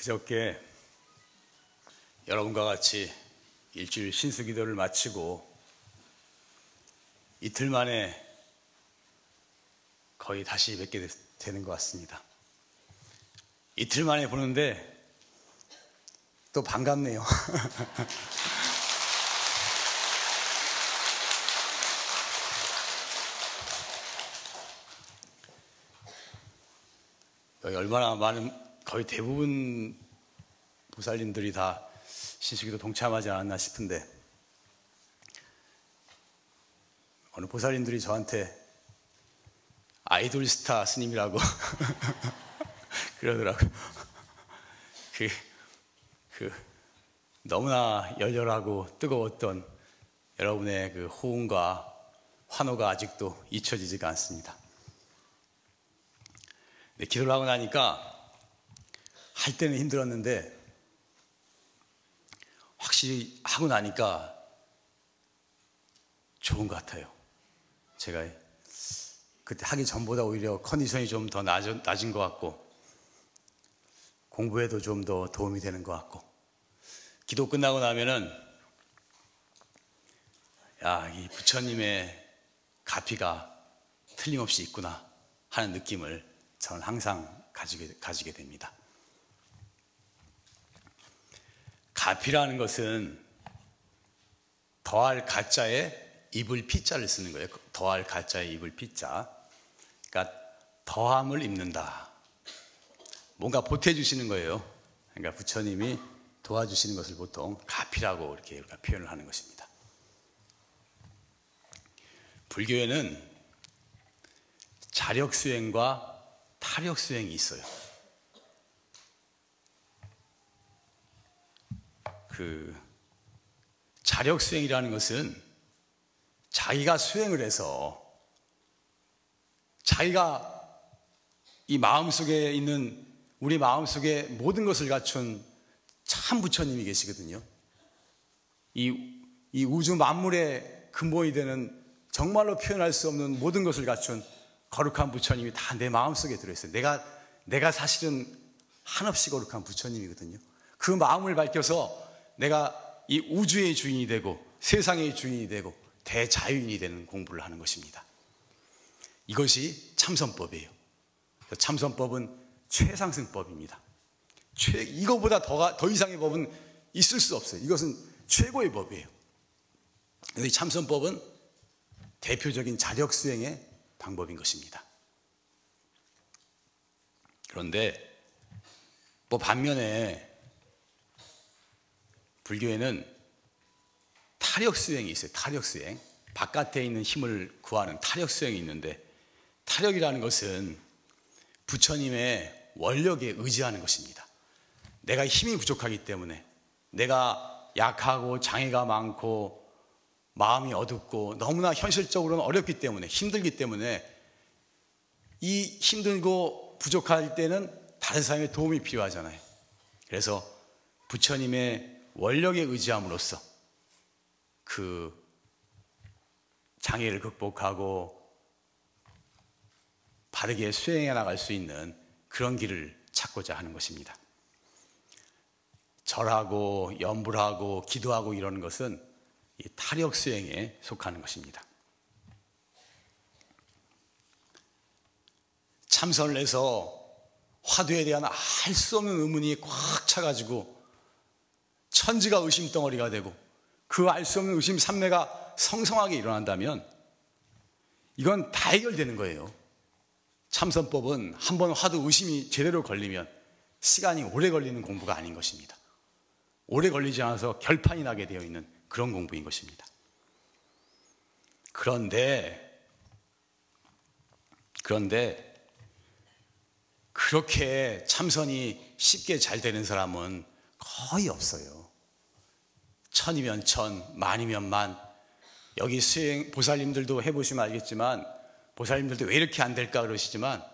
그저께 여러분과 같이 일주일 신수기도를 마치고 이틀 만에 거의 다시 뵙게 되는 것 같습니다. 이틀 만에 보는데 또 반갑네요. 얼마나 많은 거의 대부분 보살님들이 다 신수기도 동참하지 않았나 싶은데 어느 보살님들이 저한테 아이돌 스타 스님이라고 그러더라고요. 그, 그, 너무나 열렬하고 뜨거웠던 여러분의 그 호응과 환호가 아직도 잊혀지지가 않습니다. 네, 기도를 하고 나니까 할 때는 힘들었는데 확실히 하고 나니까 좋은 것 같아요. 제가 그때 하기 전보다 오히려 컨디션이 좀 더 낮은, 낮은 것 같고 공부에도 좀 더 도움이 되는 것 같고 기도 끝나고 나면은 야, 이 부처님의 가피가 틀림없이 있구나 하는 느낌을 저는 항상 가지게, 가지게 됩니다. 가피라는 것은 더할 가짜에 입을 피자를 쓰는 거예요. 더할 가짜에 입을 피자. 그러니까 더함을 입는다. 뭔가 보태주시는 거예요. 그러니까 부처님이 도와주시는 것을 보통 가피라고 이렇게 표현을 하는 것입니다. 불교에는 자력 수행과 타력 수행이 있어요. 그 자력 수행이라는 것은 자기가 수행을 해서 자기가 이 마음 속에 있는 우리 마음 속에 모든 것을 갖춘 참 부처님이 계시거든요. 이, 이 우주 만물의 근본이 되는 정말로 표현할 수 없는 모든 것을 갖춘 거룩한 부처님이 다 내 마음 속에 들어있어요. 내가, 내가 사실은 한없이 거룩한 부처님이거든요. 그 마음을 밝혀서 내가 이 우주의 주인이 되고 세상의 주인이 되고 대자유인이 되는 공부를 하는 것입니다. 이것이 참선법이에요. 참선법은 최상승법입니다. 최, 이거보다 더, 더 이상의 법은 있을 수 없어요. 이것은 최고의 법이에요. 이 참선법은 대표적인 자력 수행의 방법인 것입니다. 그런데 뭐 반면에 불교에는 타력 수행이 있어요. 타력 수행. 바깥에 있는 힘을 구하는 타력 수행이 있는데 타력이라는 것은 부처님의 원력에 의지하는 것입니다. 내가 힘이 부족하기 때문에 내가 약하고 장애가 많고 마음이 어둡고 너무나 현실적으로는 어렵기 때문에 힘들기 때문에 이 힘들고 부족할 때는 다른 사람의 도움이 필요하잖아요. 그래서 부처님의 원력에 의지함으로써 그 장애를 극복하고 바르게 수행해 나갈 수 있는 그런 길을 찾고자 하는 것입니다. 절하고 염불하고 기도하고 이러는 것은 이 타력 수행에 속하는 것입니다. 참선을 해서 화두에 대한 알 수 없는 의문이 꽉 차가지고 천지가 의심 덩어리가 되고 그 알 수 없는 의심 삼매가 성성하게 일어난다면 이건 다 해결되는 거예요. 참선법은 한 번 화두 의심이 제대로 걸리면 시간이 오래 걸리는 공부가 아닌 것입니다. 오래 걸리지 않아서 결판이 나게 되어 있는 그런 공부인 것입니다. 그런데, 그런데, 그렇게 참선이 쉽게 잘 되는 사람은 거의 없어요. 천이면 천, 만이면 만. 여기 수행, 보살님들도 해보시면 알겠지만, 보살님들도 왜 이렇게 안 될까 그러시지만,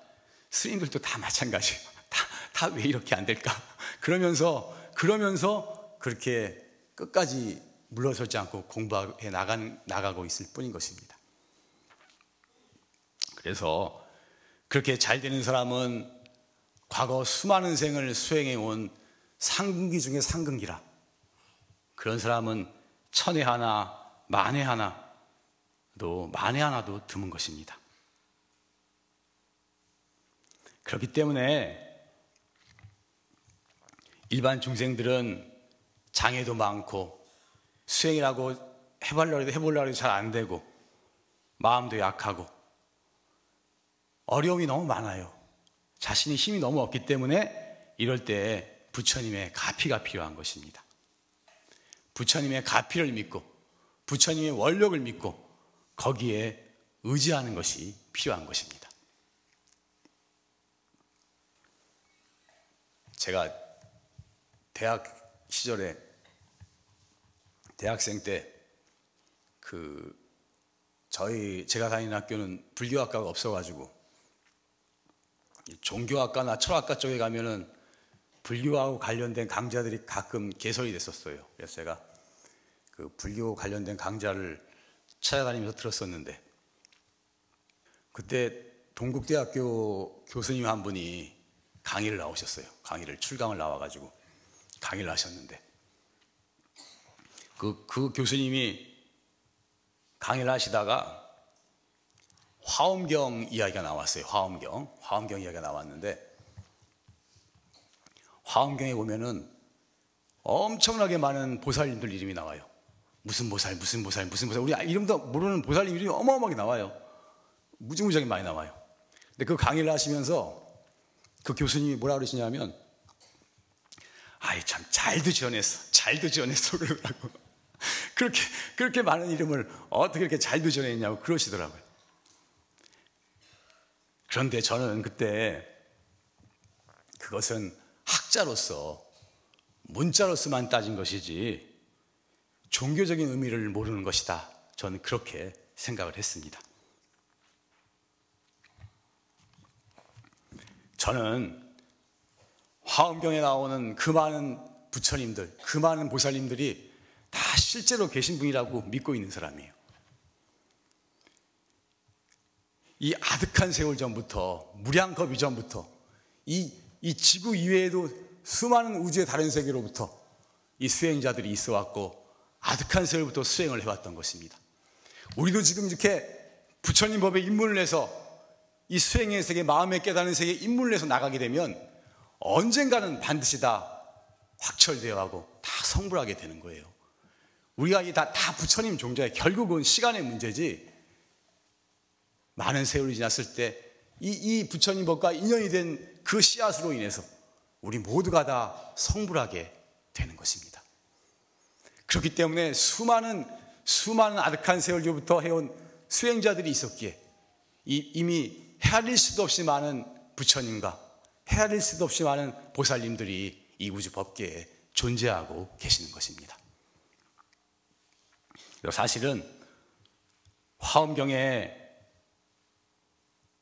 스님들도 다 마찬가지예요. 다, 다 왜 이렇게 안 될까? 그러면서, 그러면서 그렇게 끝까지 물러서지 않고 공부해 나간, 나가고 있을 뿐인 것입니다. 그래서 그렇게 잘 되는 사람은 과거 수많은 생을 수행해 온 상근기 중에 상근기라. 그런 사람은 천에 하나, 만에 하나, 또 만에 하나도 드문 것입니다. 그렇기 때문에 일반 중생들은 장애도 많고 수행이라고 해보려고 해보려고 해도 잘 안 되고 마음도 약하고 어려움이 너무 많아요. 자신이 힘이 너무 없기 때문에 이럴 때 부처님의 가피가 필요한 것입니다. 부처님의 가피를 믿고 부처님의 원력을 믿고 거기에 의지하는 것이 필요한 것입니다. 제가 대학 시절에 대학생 때 그 저희 제가 다니는 학교는 불교학과가 없어가지고 종교학과나 철학과 쪽에 가면은 불교하고 관련된 강좌들이 가끔 개설이 됐었어요. 그래서 제가 그 불교 관련된 강좌를 찾아다니면서 들었었는데 그때 동국대학교 교수님 한 분이 강의를 나오셨어요. 강의를 출강을 나와가지고 강의를 하셨는데 그, 그 교수님이 강의를 하시다가 화엄경 이야기가 나왔어요. 화엄경. 화엄경 이야기가 나왔는데 화엄경에 보면은 엄청나게 많은 보살님들 이름이 나와요. 무슨 보살, 무슨 보살, 무슨 보살. 우리 이름도 모르는 보살님 이름이 어마어마하게 나와요. 무지무지하게 많이 나와요. 근데 그 강의를 하시면서 그 교수님이 뭐라 그러시냐면, 아이, 참, 잘도 지어냈어. 잘도 지어냈어. 그러더라고. 그렇게, 그렇게 많은 이름을 어떻게 이렇게 잘도 지어냈냐고 그러시더라고요. 그런데 저는 그때 그것은 학자로서 문자로서만 따진 것이지 종교적인 의미를 모르는 것이다. 저는 그렇게 생각을 했습니다. 저는 화엄경에 나오는 그 많은 부처님들, 그 많은 보살님들이 다 실제로 계신 분이라고 믿고 있는 사람이에요. 이 아득한 세월 전부터, 무량겁 이전부터, 이, 이 지구 이외에도 수많은 우주의 다른 세계로부터 이 수행자들이 있어 왔고, 아득한 세월부터 수행을 해왔던 것입니다. 우리도 지금 이렇게 부처님 법에 입문을 해서 이 수행의 세계, 마음의 깨닫는 세계에 입문을 해서 나가게 되면 언젠가는 반드시 다 확철되어 하고 다 성불하게 되는 거예요. 우리가 이 다, 다 부처님 종자에 결국은 시간의 문제지 많은 세월이 지났을 때 이, 이 부처님 법과 인연이 된 그 씨앗으로 인해서 우리 모두가 다 성불하게 되는 것입니다. 그렇기 때문에 수많은 수많은 아득한 세월부터 해온 수행자들이 있었기에 이미 헤아릴 수도 없이 많은 부처님과 헤아릴 수도 없이 많은 보살님들이 이 우주 법계에 존재하고 계시는 것입니다. 사실은 화엄경에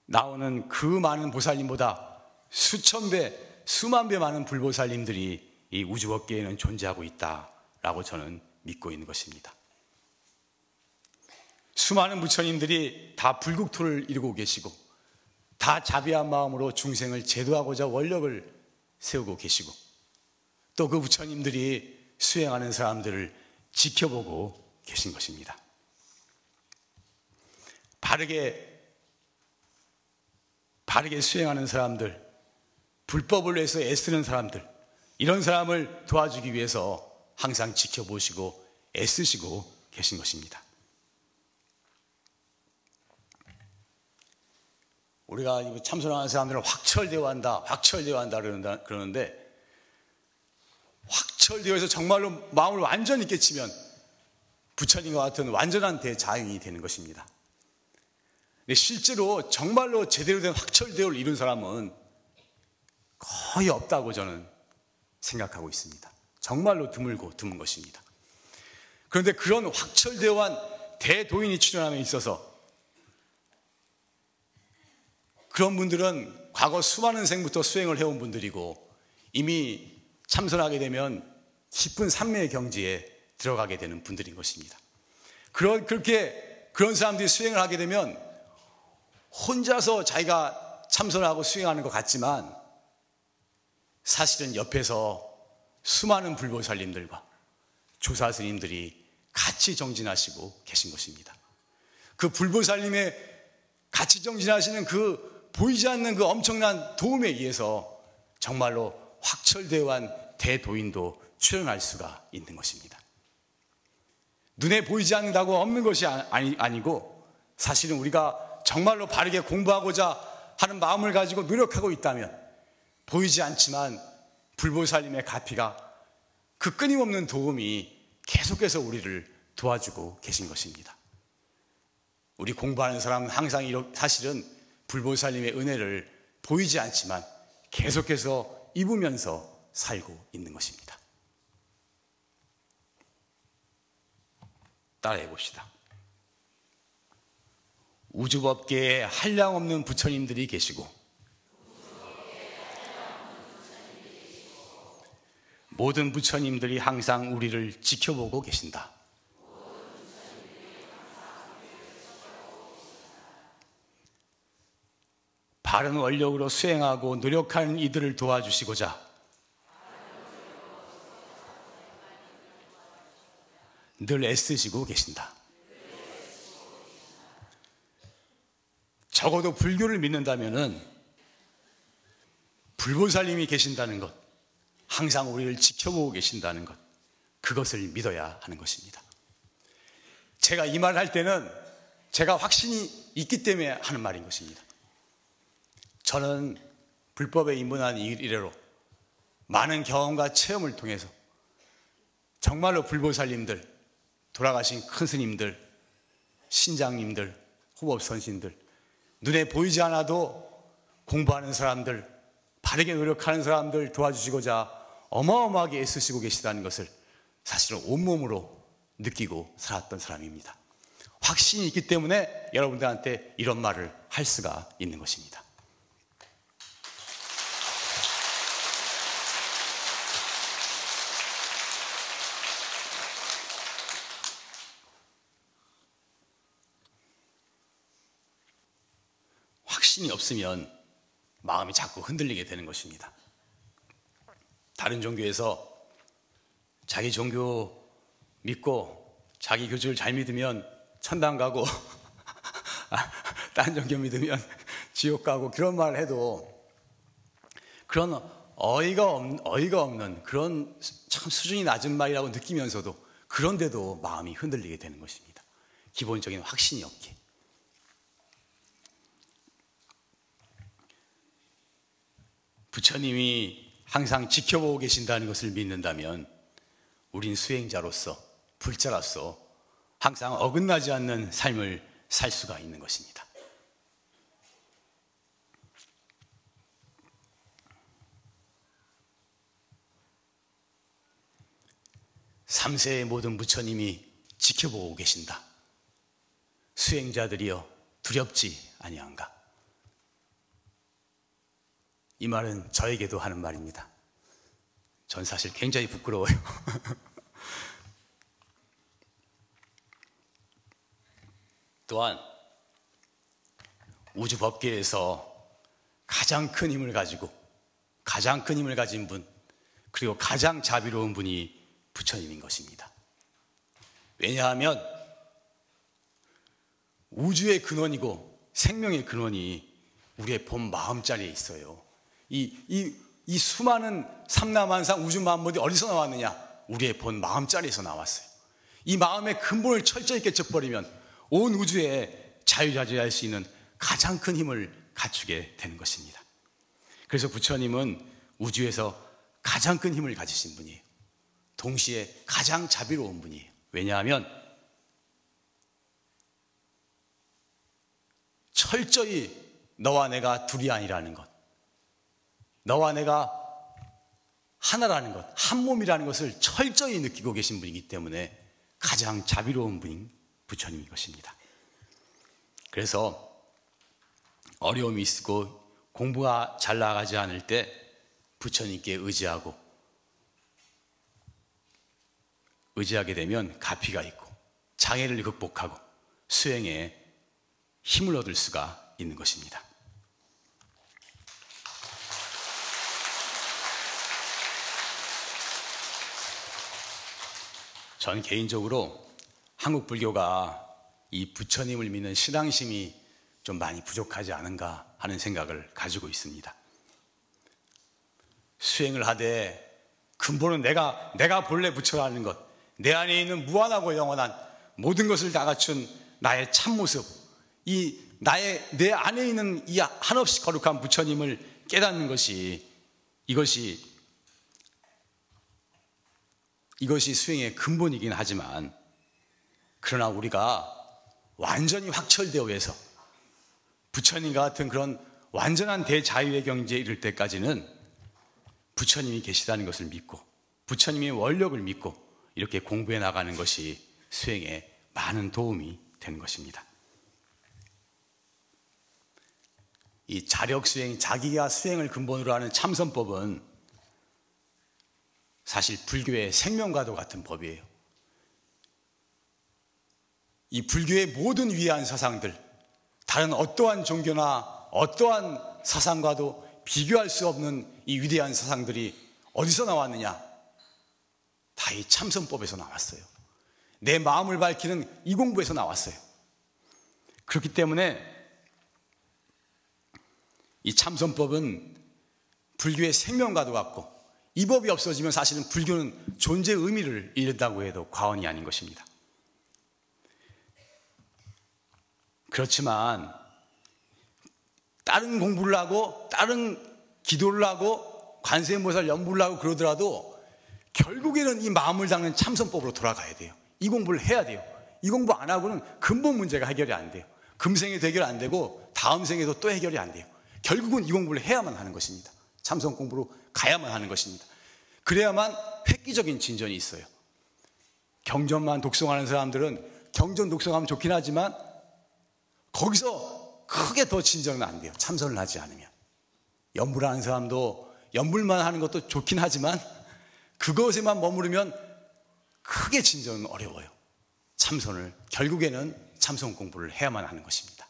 나오는 그 많은 보살님보다 수천 배, 수만 배 많은 불보살님들이 이 우주법계에는 존재하고 있다라고 저는 믿고 있는 것입니다. 수많은 부처님들이 다 불국토를 이루고 계시고 다 자비한 마음으로 중생을 제도하고자 원력을 세우고 계시고 또 그 부처님들이 수행하는 사람들을 지켜보고 계신 것입니다. 바르게 바르게 수행하는 사람들, 불법을 위해서 애쓰는 사람들, 이런 사람을 도와주기 위해서 항상 지켜보시고 애쓰시고 계신 것입니다. 우리가 참선하는 사람들은 확철되어 한다, 확철되어 한다 그러는데, 확철되어서 정말로 마음을 완전히 깨치면 부처님과 같은 완전한 대자연이 되는 것입니다. 실제로 정말로 제대로 된 확철대오를 이룬 사람은 거의 없다고 저는 생각하고 있습니다. 정말로 드물고 드문 것입니다. 그런데 그런 확철대오한 대도인이 출연함에 있어서 그런 분들은 과거 수많은 생부터 수행을 해온 분들이고 이미 참선하게 되면 깊은 산매의 경지에 들어가게 되는 분들인 것입니다. 그렇게 그런 사람들이 수행을 하게 되면 혼자서 자기가 참선하고 수행하는 것 같지만 사실은 옆에서 수많은 불보살님들과 조사 스님들이 같이 정진하시고 계신 것입니다. 그 불보살님의 같이 정진하시는 그 보이지 않는 그 엄청난 도움에 의해서 정말로 확철대환 대도인도 출현할 수가 있는 것입니다. 눈에 보이지 않는다고 없는 것이 아니, 아니고 사실은 우리가 정말로 바르게 공부하고자 하는 마음을 가지고 노력하고 있다면 보이지 않지만 불보살님의 가피가 그 끊임없는 도움이 계속해서 우리를 도와주고 계신 것입니다. 우리 공부하는 사람은 항상 사실은 불보살님의 은혜를 보이지 않지만 계속해서 입으면서 살고 있는 것입니다. 따라해 봅시다. 우주법계에 한량없는 부처님들이 계시고 모든 부처님들이 항상 우리를 지켜보고 계신다. 바른 원력으로 수행하고 노력하는 이들을 도와주시고자 늘 애쓰시고 계신다. 적어도 불교를 믿는다면은 불보살님이 계신다는 것, 항상 우리를 지켜보고 계신다는 것, 그것을 믿어야 하는 것입니다. 제가 이 말을 할 때는 제가 확신이 있기 때문에 하는 말인 것입니다. 저는 불법에 입문한 이래로 많은 경험과 체험을 통해서 정말로 불보살님들, 돌아가신 큰 스님들, 신장님들, 호법 선신들, 눈에 보이지 않아도 공부하는 사람들, 바르게 노력하는 사람들 도와주시고자 어마어마하게 애쓰시고 계시다는 것을 사실은 온몸으로 느끼고 살았던 사람입니다. 확신이 있기 때문에 여러분들한테 이런 말을 할 수가 있는 것입니다. 확신이 없으면 마음이 자꾸 흔들리게 되는 것입니다. 다른 종교에서 자기 종교 믿고 자기 교주를 잘 믿으면 천당 가고 다른 종교 믿으면 지옥 가고 그런 말을 해도 그런 어이가, 없, 어이가 없는 그런 참 수준이 낮은 말이라고 느끼면서도 그런데도 마음이 흔들리게 되는 것입니다. 기본적인 확신이 없게. 부처님이 항상 지켜보고 계신다는 것을 믿는다면 우린 수행자로서 불자로서 항상 어긋나지 않는 삶을 살 수가 있는 것입니다. 삼세의 모든 부처님이 지켜보고 계신다. 수행자들이여 두렵지 아니한가? 이 말은 저에게도 하는 말입니다. 전 사실 굉장히 부끄러워요. 또한 우주 법계에서 가장 큰 힘을 가지고 가장 큰 힘을 가진 분 그리고 가장 자비로운 분이 부처님인 것입니다. 왜냐하면 우주의 근원이고 생명의 근원이 우리의 본 마음 자리에 있어요. 이, 이, 이 수많은 삼남한상 우주 만물이 어디서 나왔느냐? 우리의 본 마음자리에서 나왔어요. 이 마음의 근본을 철저히 깨쳐버리면 온 우주에 자유자재할 수 있는 가장 큰 힘을 갖추게 되는 것입니다. 그래서 부처님은 우주에서 가장 큰 힘을 가지신 분이에요. 동시에 가장 자비로운 분이에요. 왜냐하면 철저히 너와 내가 둘이 아니라는 것. 너와 내가 하나라는 것, 한 몸이라는 것을 철저히 느끼고 계신 분이기 때문에 가장 자비로운 분인 부처님인 것입니다. 그래서 어려움이 있고 공부가 잘 나가지 않을 때 부처님께 의지하고 의지하게 되면 가피가 있고 장애를 극복하고 수행에 힘을 얻을 수가 있는 것입니다. 저는 개인적으로 한국 불교가 이 부처님을 믿는 신앙심이 좀 많이 부족하지 않은가 하는 생각을 가지고 있습니다. 수행을 하되 근본은 내가 내가 본래 부처라는 것, 내 안에 있는 무한하고 영원한 모든 것을 다 갖춘 나의 참 모습, 이 나의 내 안에 있는 이 한없이 거룩한 부처님을 깨닫는 것이 이것이 이것이 수행의 근본이긴 하지만 그러나 우리가 완전히 확철되어 해서 부처님과 같은 그런 완전한 대자유의 경지에 이를 때까지는 부처님이 계시다는 것을 믿고 부처님의 원력을 믿고 이렇게 공부해 나가는 것이 수행에 많은 도움이 되는 것입니다. 이 자력 수행, 자기가 수행을 근본으로 하는 참선법은 사실 불교의 생명과도 같은 법이에요. 이 불교의 모든 위대한 사상들, 다른 어떠한 종교나 어떠한 사상과도 비교할 수 없는 이 위대한 사상들이 어디서 나왔느냐? 다 이 참선법에서 나왔어요. 내 마음을 밝히는 이 공부에서 나왔어요. 그렇기 때문에 이 참선법은 불교의 생명과도 같고 이 법이 없어지면 사실은 불교는 존재의 의미를 잃는다고 해도 과언이 아닌 것입니다. 그렇지만 다른 공부를 하고 다른 기도를 하고 관세음보살 연부를 하고 그러더라도 결국에는 이 마음을 닦는 참선법으로 돌아가야 돼요. 이 공부를 해야 돼요. 이 공부 안 하고는 근본 문제가 해결이 안 돼요. 금생에도 해결 안 되고 다음 생에도 또 해결이 안 돼요. 결국은 이 공부를 해야만 하는 것입니다. 참선 공부로 가야만 하는 것입니다. 그래야만 획기적인 진전이 있어요. 경전만 독송하는 사람들은 경전 독송하면 좋긴 하지만 거기서 크게 더 진전은 안 돼요. 참선을 하지 않으면. 연불 하는 사람도 연불만 하는 것도 좋긴 하지만 그것에만 머무르면 크게 진전은 어려워요. 참선을 결국에는 참선 공부를 해야만 하는 것입니다.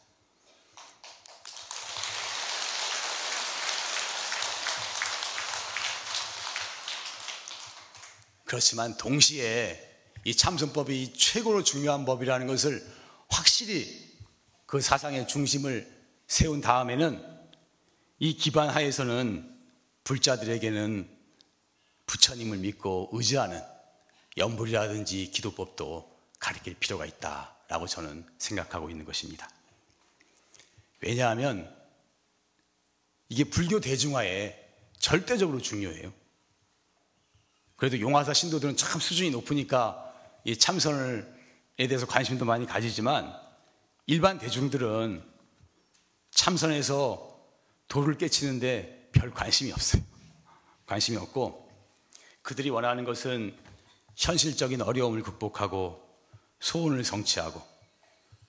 그렇지만 동시에 이 참선법이 최고로 중요한 법이라는 것을 확실히 그 사상의 중심을 세운 다음에는 이 기반 하에서는 불자들에게는 부처님을 믿고 의지하는 연불이라든지 기도법도 가르칠 필요가 있다라고 저는 생각하고 있는 것입니다. 왜냐하면 이게 불교 대중화에 절대적으로 중요해요. 그래도 용화사 신도들은 참 수준이 높으니까 이 참선에 대해서 관심도 많이 가지지만 일반 대중들은 참선에서 도를 깨치는데 별 관심이 없어요. 관심이 없고 그들이 원하는 것은 현실적인 어려움을 극복하고 소원을 성취하고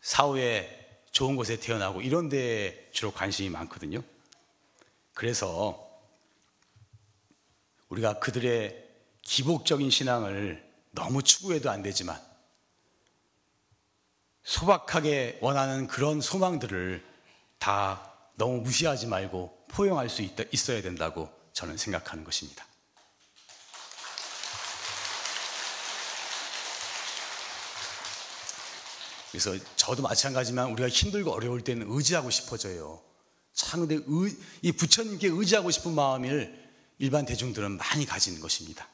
사후에 좋은 곳에 태어나고 이런 데에 주로 관심이 많거든요. 그래서 우리가 그들의 기복적인 신앙을 너무 추구해도 안 되지만 소박하게 원하는 그런 소망들을 다 너무 무시하지 말고 포용할 수 있다, 있어야 된다고 저는 생각하는 것입니다. 그래서 저도 마찬가지만 우리가 힘들고 어려울 때는 의지하고 싶어져요. 참 근데 의, 이 부처님께 의지하고 싶은 마음을 일반 대중들은 많이 가지는 것입니다.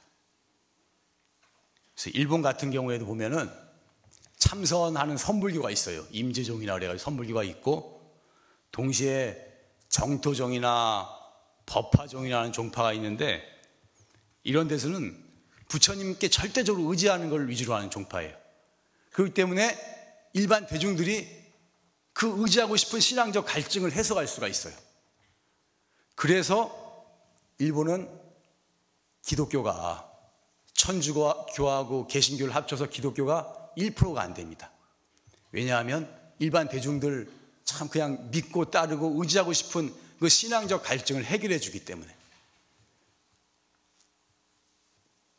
그래서 일본 같은 경우에도 보면은 참선하는 선불교가 있어요. 임재종이나 그래가지고 선불교가 있고 동시에 정토종이나 법화종이라는 종파가 있는데 이런 데서는 부처님께 절대적으로 의지하는 걸 위주로 하는 종파예요. 그렇기 때문에 일반 대중들이 그 의지하고 싶은 신앙적 갈증을 해소할 수가 있어요. 그래서 일본은 기독교가 천주교하고 개신교를 합쳐서 기독교가 1%가 안 됩니다. 왜냐하면 일반 대중들 참 그냥 믿고 따르고 의지하고 싶은 그 신앙적 갈증을 해결해 주기 때문에.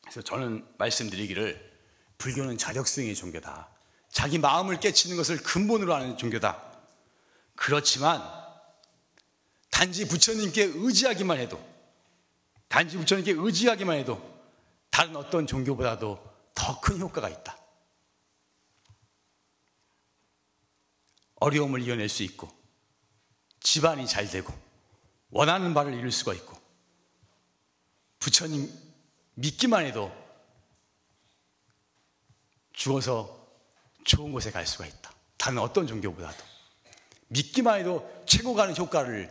그래서 저는 말씀드리기를 불교는 자력수행의 종교다. 자기 마음을 깨치는 것을 근본으로 하는 종교다. 그렇지만 단지 부처님께 의지하기만 해도 단지 부처님께 의지하기만 해도 다른 어떤 종교보다도 더 큰 효과가 있다. 어려움을 이겨낼 수 있고, 집안이 잘 되고, 원하는 바를 이룰 수가 있고, 부처님 믿기만 해도 죽어서 좋은 곳에 갈 수가 있다. 다른 어떤 종교보다도. 믿기만 해도 최고 가는 효과를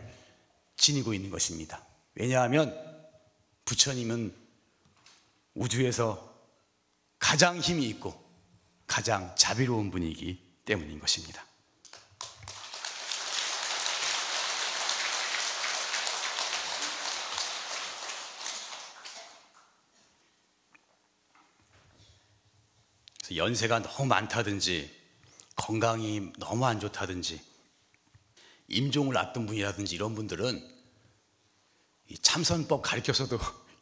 지니고 있는 것입니다. 왜냐하면 부처님은 우주에서 가장 힘이 있고 가장 자비로운 분이기 때문인 것입니다. 연세가 너무 많다든지 건강이 너무 안 좋다든지 임종을 앞둔 분이라든지 이런 분들은 참선법 가르쳐서도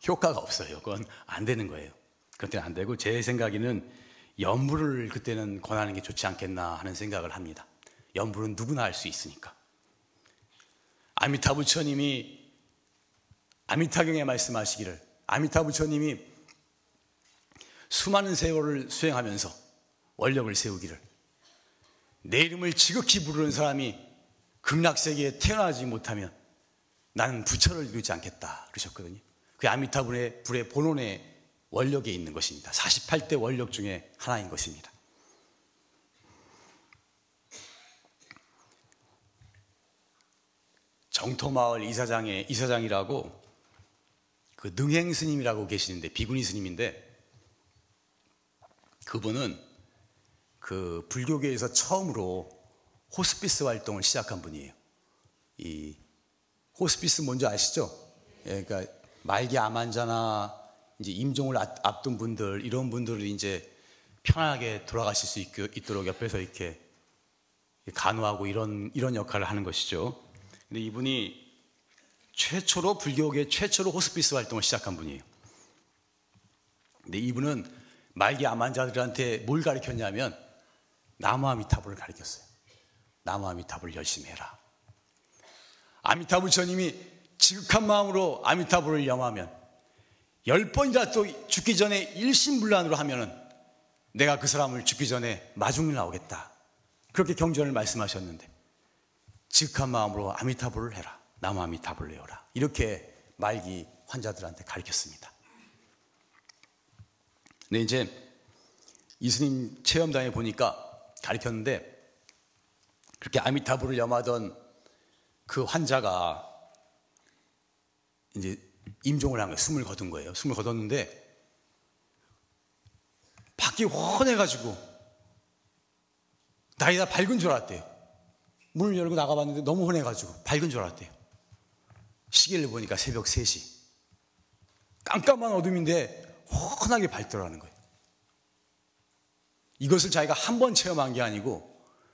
효과가 없어요. 그건 안 되는 거예요. 그때는 안 되고 제 생각에는 연불을 그때는 권하는 게 좋지 않겠나 하는 생각을 합니다. 연불은 누구나 할 수 있으니까. 아미타 부처님이 아미타경에 말씀하시기를 아미타 부처님이 수많은 세월을 수행하면서 원력을 세우기를 내 이름을 지극히 부르는 사람이 극락세계에 태어나지 못하면 나는 부처를 이루지 않겠다 그러셨거든요. 그 아미타불의 불의 본원의 원력에 있는 것입니다. 48대 원력 중에 하나인 것입니다. 정토마을 이사장의 이사장이라고 그 능행 스님이라고 계시는데 비구니 스님인데 그분은 그 불교계에서 처음으로 호스피스 활동을 시작한 분이에요. 이 호스피스 뭔지 아시죠? 예, 그러니까 말기 암 환자나 이제 임종을 앞둔 분들 이런 분들을 이제 편하게 돌아가실 수 있도록 옆에서 이렇게 간호하고 이런 이런 역할을 하는 것이죠. 근데 이분이 최초로 불교계 최초로 호스피스 활동을 시작한 분이에요. 근데 이분은 말기 암 환자들한테 뭘 가르쳤냐면 나무 아미타불을 가르쳤어요. 나무 아미타불 열심히 해라. 아미타불 전님이 지극한 마음으로 아미타불을 염하면 열 번이라 또 죽기 전에 일심불란으로 하면은 내가 그 사람을 죽기 전에 마중을 나오겠다. 그렇게 경전을 말씀하셨는데 지극한 마음으로 아미타불을 해라. 나무 아미타불을 외워라. 이렇게 말기 환자들한테 가르쳤습니다. 근데 이제 이스님 체험장에 보니까 가르쳤는데 그렇게 아미타불을 염하던 그 환자가 이제 임종을 한 거예요. 숨을 거둔 거예요. 숨을 거뒀는데 밖이 훤해가지고 나이다 밝은 줄 알았대요. 문을 열고 나가봤는데 너무 훤해가지고 밝은 줄 알았대요. 시계를 보니까 새벽 3시. 깜깜한 어둠인데 훤하게 밝더라는 거예요. 이것을 자기가 한 번 체험한 게 아니고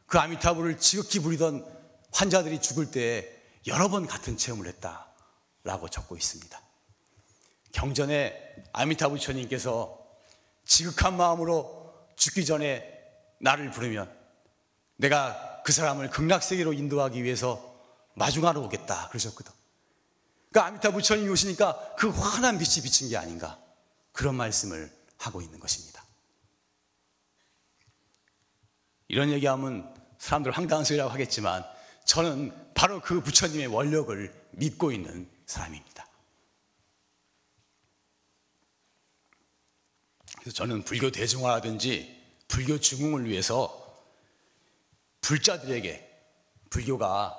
그 아미타불을 지극히 부리던 환자들이 죽을 때 여러 번 같은 체험을 했다 라고 적고 있습니다. 경전에 아미타불 부처님께서 지극한 마음으로 죽기 전에 나를 부르면 내가 그 사람을 극락세계로 인도하기 위해서 마중하러 오겠다 그러셨거든. 그러니까 아미타 부처님이 오시니까 그 환한 빛이 비친 게 아닌가 그런 말씀을 하고 있는 것입니다. 이런 얘기하면 사람들 황당한 소리라고 하겠지만 저는 바로 그 부처님의 원력을 믿고 있는 사람입니다. 그래서 저는 불교 대중화라든지 불교 증흥을 위해서 불자들에게 불교가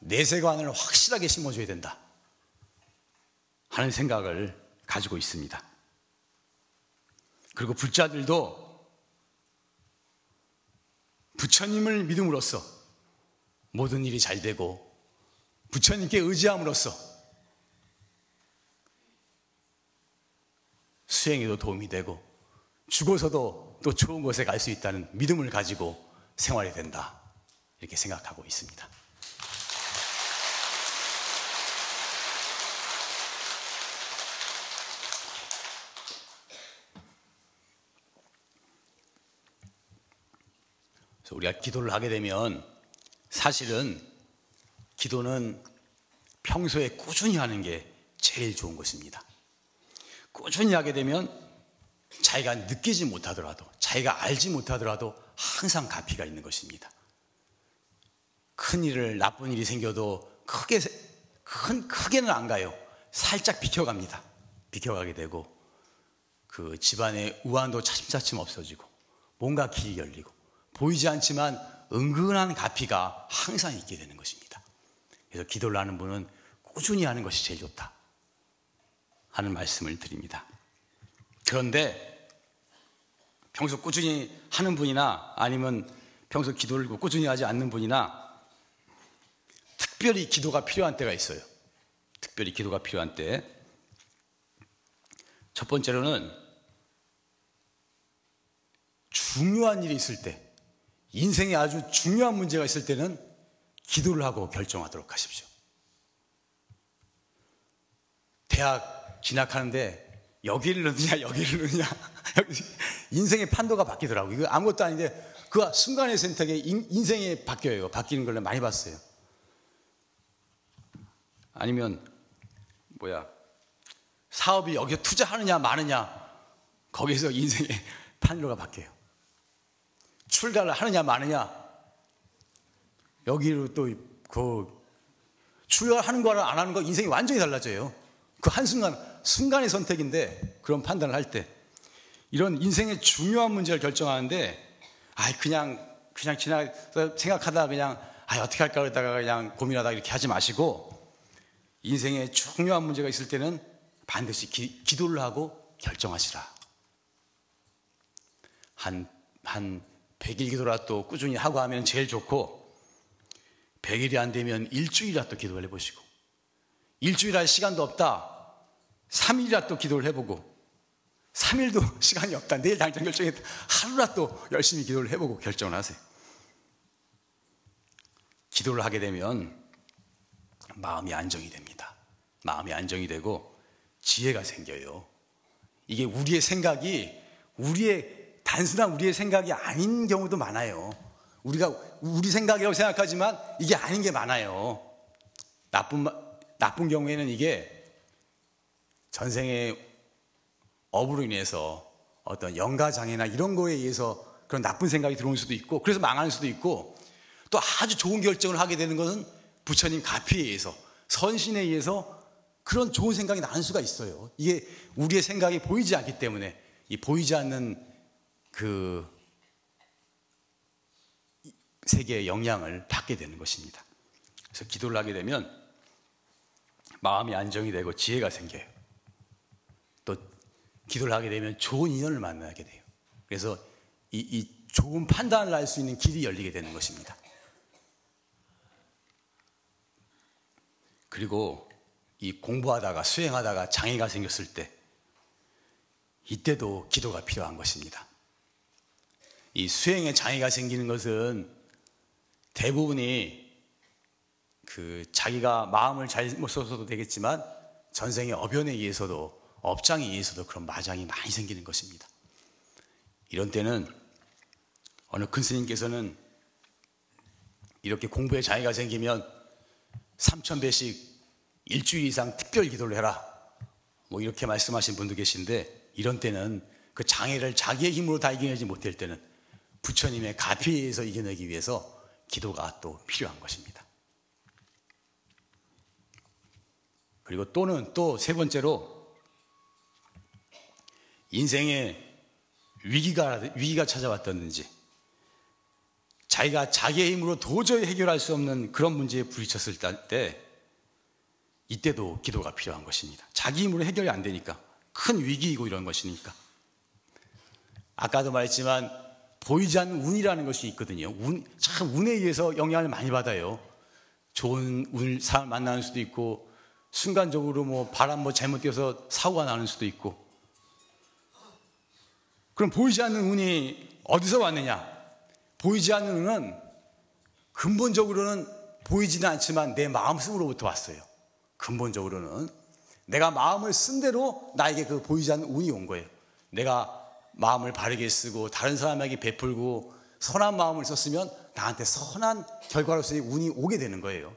내세관을 확실하게 심어줘야 된다 하는 생각을 가지고 있습니다. 그리고 불자들도 부처님을 믿음으로써 모든 일이 잘 되고 부처님께 의지함으로써 수행에도 도움이 되고 죽어서도 또 좋은 곳에 갈 수 있다는 믿음을 가지고 생활이 된다. 이렇게 생각하고 있습니다. 우리가 기도를 하게 되면 사실은 기도는 평소에 꾸준히 하는 게 제일 좋은 것입니다. 꾸준히 하게 되면 자기가 느끼지 못하더라도, 자기가 알지 못하더라도 항상 가피가 있는 것입니다. 큰 일을, 나쁜 일이 생겨도 크게, 큰, 크게는 안 가요. 살짝 비켜갑니다. 비켜가게 되고, 그 집안의 우환도 차츰차츰 없어지고, 뭔가 길이 열리고, 보이지 않지만 은근한 가피가 항상 있게 되는 것입니다. 그래서 기도를 하는 분은 꾸준히 하는 것이 제일 좋다. 하는 말씀을 드립니다. 그런데 평소 꾸준히 하는 분이나 아니면 평소 기도를 꾸준히 하지 않는 분이나 특별히 기도가 필요한 때가 있어요. 특별히 기도가 필요한 때. 첫 번째로는 중요한 일이 있을 때, 인생에 아주 중요한 문제가 있을 때는 기도를 하고 결정하도록 하십시오. 대학 진학하는데 여기를 넣느냐 여기를 넣느냐 인생의 판도가 바뀌더라고요. 이거 아무것도 아닌데 그 순간의 선택에 인 생이 바뀌어요. 바뀌는 걸 많이 봤어요. 아니면 뭐야 사업이 여기에 투자하느냐 마느냐 거기서 인생의 판도가 바뀌어요. 출가를 하느냐 마느냐 여기로 또그 출가하는 거랑 안 하는 거 인생이 완전히 달라져요. 그 한순간 순간의 선택인데 그런 판단을 할 때 이런 인생의 중요한 문제를 결정하는데 아 그냥 그냥 지나 생각하다 그냥 아 어떻게 할까 그러다가 그냥 고민하다 이렇게 하지 마시고 인생에 중요한 문제가 있을 때는 반드시 기, 기도를 하고 결정하시라. 한, 한 100일 기도라도 꾸준히 하고 하면 제일 좋고 100일이 안 되면 일주일이라도 기도를 해보시고 일주일 할 시간도 없다. 3일이라도 기도를 해보고 3일도 시간이 없다. 내일 당장 결정했다. 하루라도 열심히 기도를 해보고 결정을 하세요. 기도를 하게 되면 마음이 안정이 됩니다. 마음이 안정이 되고 지혜가 생겨요. 이게 우리의 생각이 우리의 단순한 우리의 생각이 아닌 경우도 많아요. 우리가 우리 생각이라고 생각하지만 이게 아닌 게 많아요. 나쁜 나쁜 경우에는 이게 전생의 업으로 인해서 어떤 영가장애나 이런 거에 의해서 그런 나쁜 생각이 들어올 수도 있고 그래서 망할 수도 있고 또 아주 좋은 결정을 하게 되는 것은 부처님 가피에 의해서 선신에 의해서 그런 좋은 생각이 나는 수가 있어요. 이게 우리의 생각이 보이지 않기 때문에 이 보이지 않는 그 세계의 영향을 받게 되는 것입니다. 그래서 기도를 하게 되면 마음이 안정이 되고 지혜가 생겨요. 또 기도를 하게 되면 좋은 인연을 만나게 돼요. 그래서 이, 이 좋은 판단을 할 수 있는 길이 열리게 되는 것입니다. 그리고 이 공부하다가 수행하다가 장애가 생겼을 때 이때도 기도가 필요한 것입니다. 이 수행에 장애가 생기는 것은 대부분이 그 자기가 마음을 잘못 써서도 되겠지만 전생의 어변에 의해서도 업장에 의해서도 그런 마장이 많이 생기는 것입니다. 이런 때는 어느 큰 스님께서는 이렇게 공부에 장애가 생기면 3천 배씩 일주일 이상 특별 기도를 해라. 뭐 이렇게 말씀하신 분도 계신데 이런 때는 그 장애를 자기의 힘으로 다 이겨내지 못할 때는 부처님의 가피에 의해서 이겨내기 위해서 기도가 또 필요한 것입니다. 그리고 또는 또 세 번째로 인생에 위기가, 위기가 찾아왔다든지 자기가 자기의 힘으로 도저히 해결할 수 없는 그런 문제에 부딪혔을 때 이때도 기도가 필요한 것입니다. 자기 힘으로 해결이 안 되니까 큰 위기이고 이런 것이니까 아까도 말했지만 보이지 않는 운이라는 것이 있거든요. 운, 참 운에 의해서 영향을 많이 받아요. 좋은 운 사람 만나는 수도 있고 순간적으로 뭐 바람 뭐 잘못 뛰어서 사고가 나는 수도 있고 그럼 보이지 않는 운이 어디서 왔느냐? 보이지 않는 운은 근본적으로는 보이지는 않지만 내 마음속으로부터 왔어요. 근본적으로는 내가 마음을 쓴 대로 나에게 그 보이지 않는 운이 온 거예요. 내가 마음을 바르게 쓰고 다른 사람에게 베풀고 선한 마음을 썼으면 나한테 선한 결과로서의 운이 오게 되는 거예요.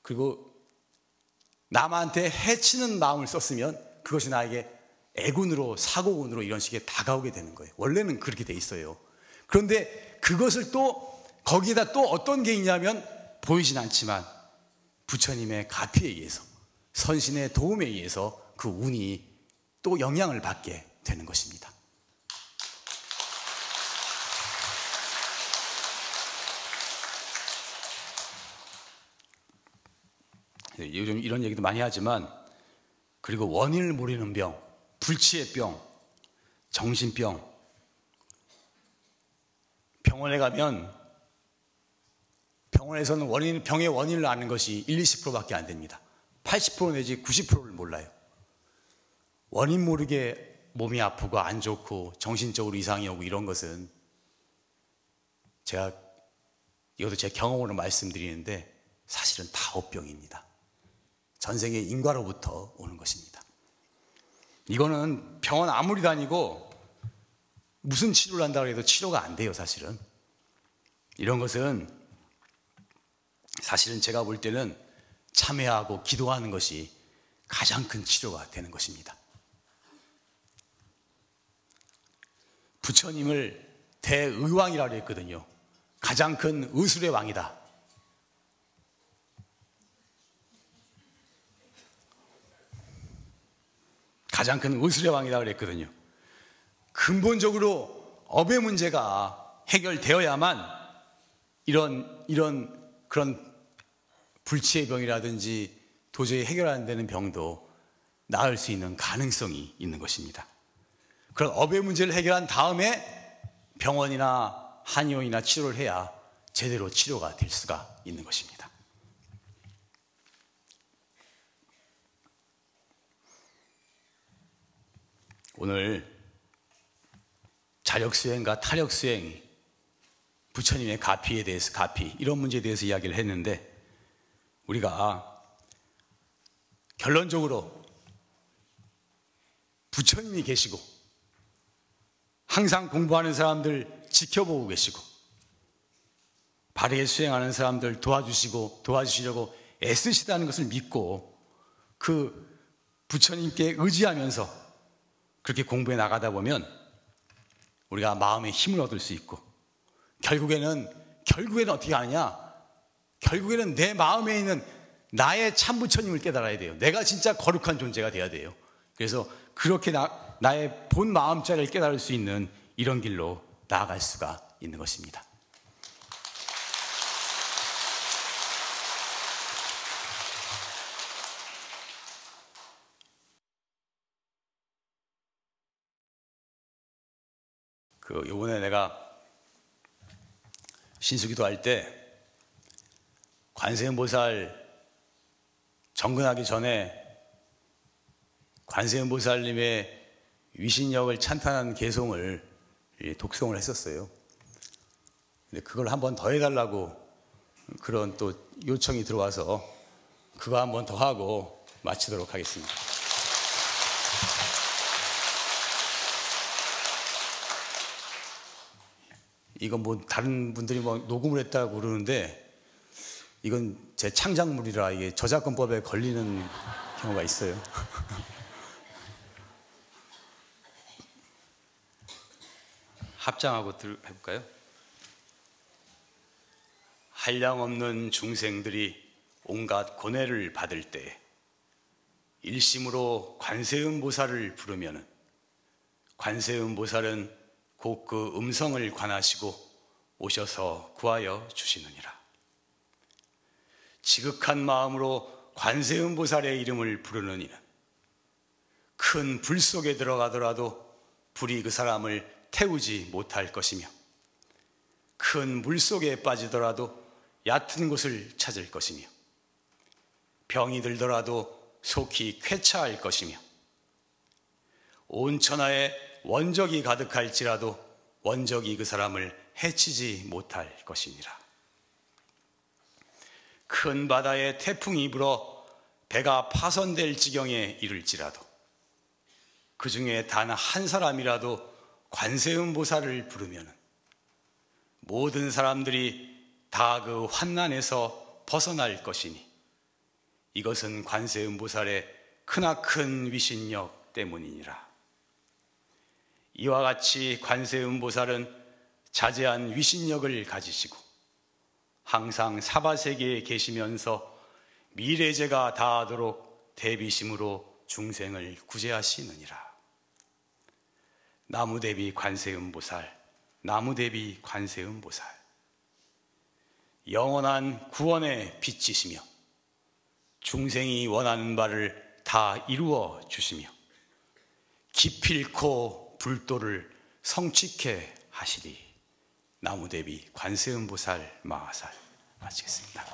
그리고 남한테 해치는 마음을 썼으면 그것이 나에게 애군으로 사고군으로 이런 식의 다가오게 되는 거예요. 원래는 그렇게 돼 있어요. 그런데 그것을 또 거기에다 또 어떤 게 있냐면 보이진 않지만 부처님의 가피에 의해서 선신의 도움에 의해서 그 운이 또 영향을 받게 되는 것입니다. 네, 요즘 이런 얘기도 많이 하지만 그리고 원인을 모르는 병, 불치의 병, 정신병 병원에 가면 병원에서는 원인, 병의 원인을 아는 것이 1, 20%밖에 안 됩니다. 80% 내지 90%를 몰라요. 원인 모르게 몸이 아프고 안 좋고 정신적으로 이상이 오고 이런 것은 제가 이것도 제 경험으로 말씀드리는데 사실은 다 업병입니다. 전생의 인과로부터 오는 것입니다. 이거는 병원 아무리 다니고 무슨 치료를 한다고 해도 치료가 안 돼요, 사실은. 이런 것은 사실은 제가 볼 때는 참회하고 기도하는 것이 가장 큰 치료가 되는 것입니다. 부처님을 대의왕이라고 했거든요. 가장 큰 의술의 왕이다. 가장 큰 의술의 왕이라고 그랬거든요. 근본적으로 업의 문제가 해결되어야만 이런, 이런 그런 불치의 병이라든지 도저히 해결 안 되는 병도 나을 수 있는 가능성이 있는 것입니다. 그런 업의 문제를 해결한 다음에 병원이나 한의원이나 치료를 해야 제대로 치료가 될 수가 있는 것입니다. 오늘 자력수행과 타력수행, 부처님의 가피에 대해서, 가피, 이런 문제에 대해서 이야기를 했는데, 우리가 결론적으로 부처님이 계시고, 항상 공부하는 사람들 지켜보고 계시고, 바르게 수행하는 사람들 도와주시고, 도와주시려고 애쓰시다는 것을 믿고, 그 부처님께 의지하면서 그렇게 공부해 나가다 보면 우리가 마음의 힘을 얻을 수 있고 결국에는 결국에는 어떻게 하느냐? 결국에는 내 마음에 있는 나의 참 부처님을 깨달아야 돼요. 내가 진짜 거룩한 존재가 돼야 돼요. 그래서 그렇게 나, 나의 본 마음자를 깨달을 수 있는 이런 길로 나아갈 수가 있는 것입니다. 그 요번에 내가 신수기도 할 때 관세음보살 정근하기 전에 관세음보살님의 위신력을 찬탄한 개송을 독송을 했었어요. 근데 그걸 한번 더 해달라고 그런 또 요청이 들어와서 그거 한번 더 하고 마치도록 하겠습니다. 이건 뭐 다른 분들이 뭐 녹음을 했다고 그러는데 이건 제 창작물이라 이게 저작권법에 걸리는 경우가 있어요. 합장하고 들, 해볼까요? 한량 없는 중생들이 온갖 고뇌를 받을 때 일심으로 관세음 보살을 부르면 관세음 보살은 곧 그 음성을 관하시고 오셔서 구하여 주시느니라. 지극한 마음으로 관세음 보살의 이름을 부르는 이는 큰 불 속에 들어가더라도 불이 그 사람을 태우지 못할 것이며 큰 물 속에 빠지더라도 얕은 곳을 찾을 것이며 병이 들더라도 속히 쾌차할 것이며 온 천하에 원적이 가득할지라도 원적이 그 사람을 해치지 못할 것입니다. 큰 바다에 태풍이 불어 배가 파손될 지경에 이를지라도 그 중에 단 한 사람이라도 관세음 보살을 부르면 모든 사람들이 다 그 환난에서 벗어날 것이니 이것은 관세음 보살의 크나큰 위신력 때문이니라. 이와 같이 관세음보살은 자제한 위신력을 가지시고 항상 사바세계에 계시면서 미래제가 다하도록 대비심으로 중생을 구제하시느니라. 나무대비 관세음보살, 나무대비 관세음보살. 영원한 구원의 빛이시며 중생이 원하는 바를 다 이루어 주시며 기필코 불도를 성취케 하시리. 나무대비 관세음보살 마하살 마치겠습니다.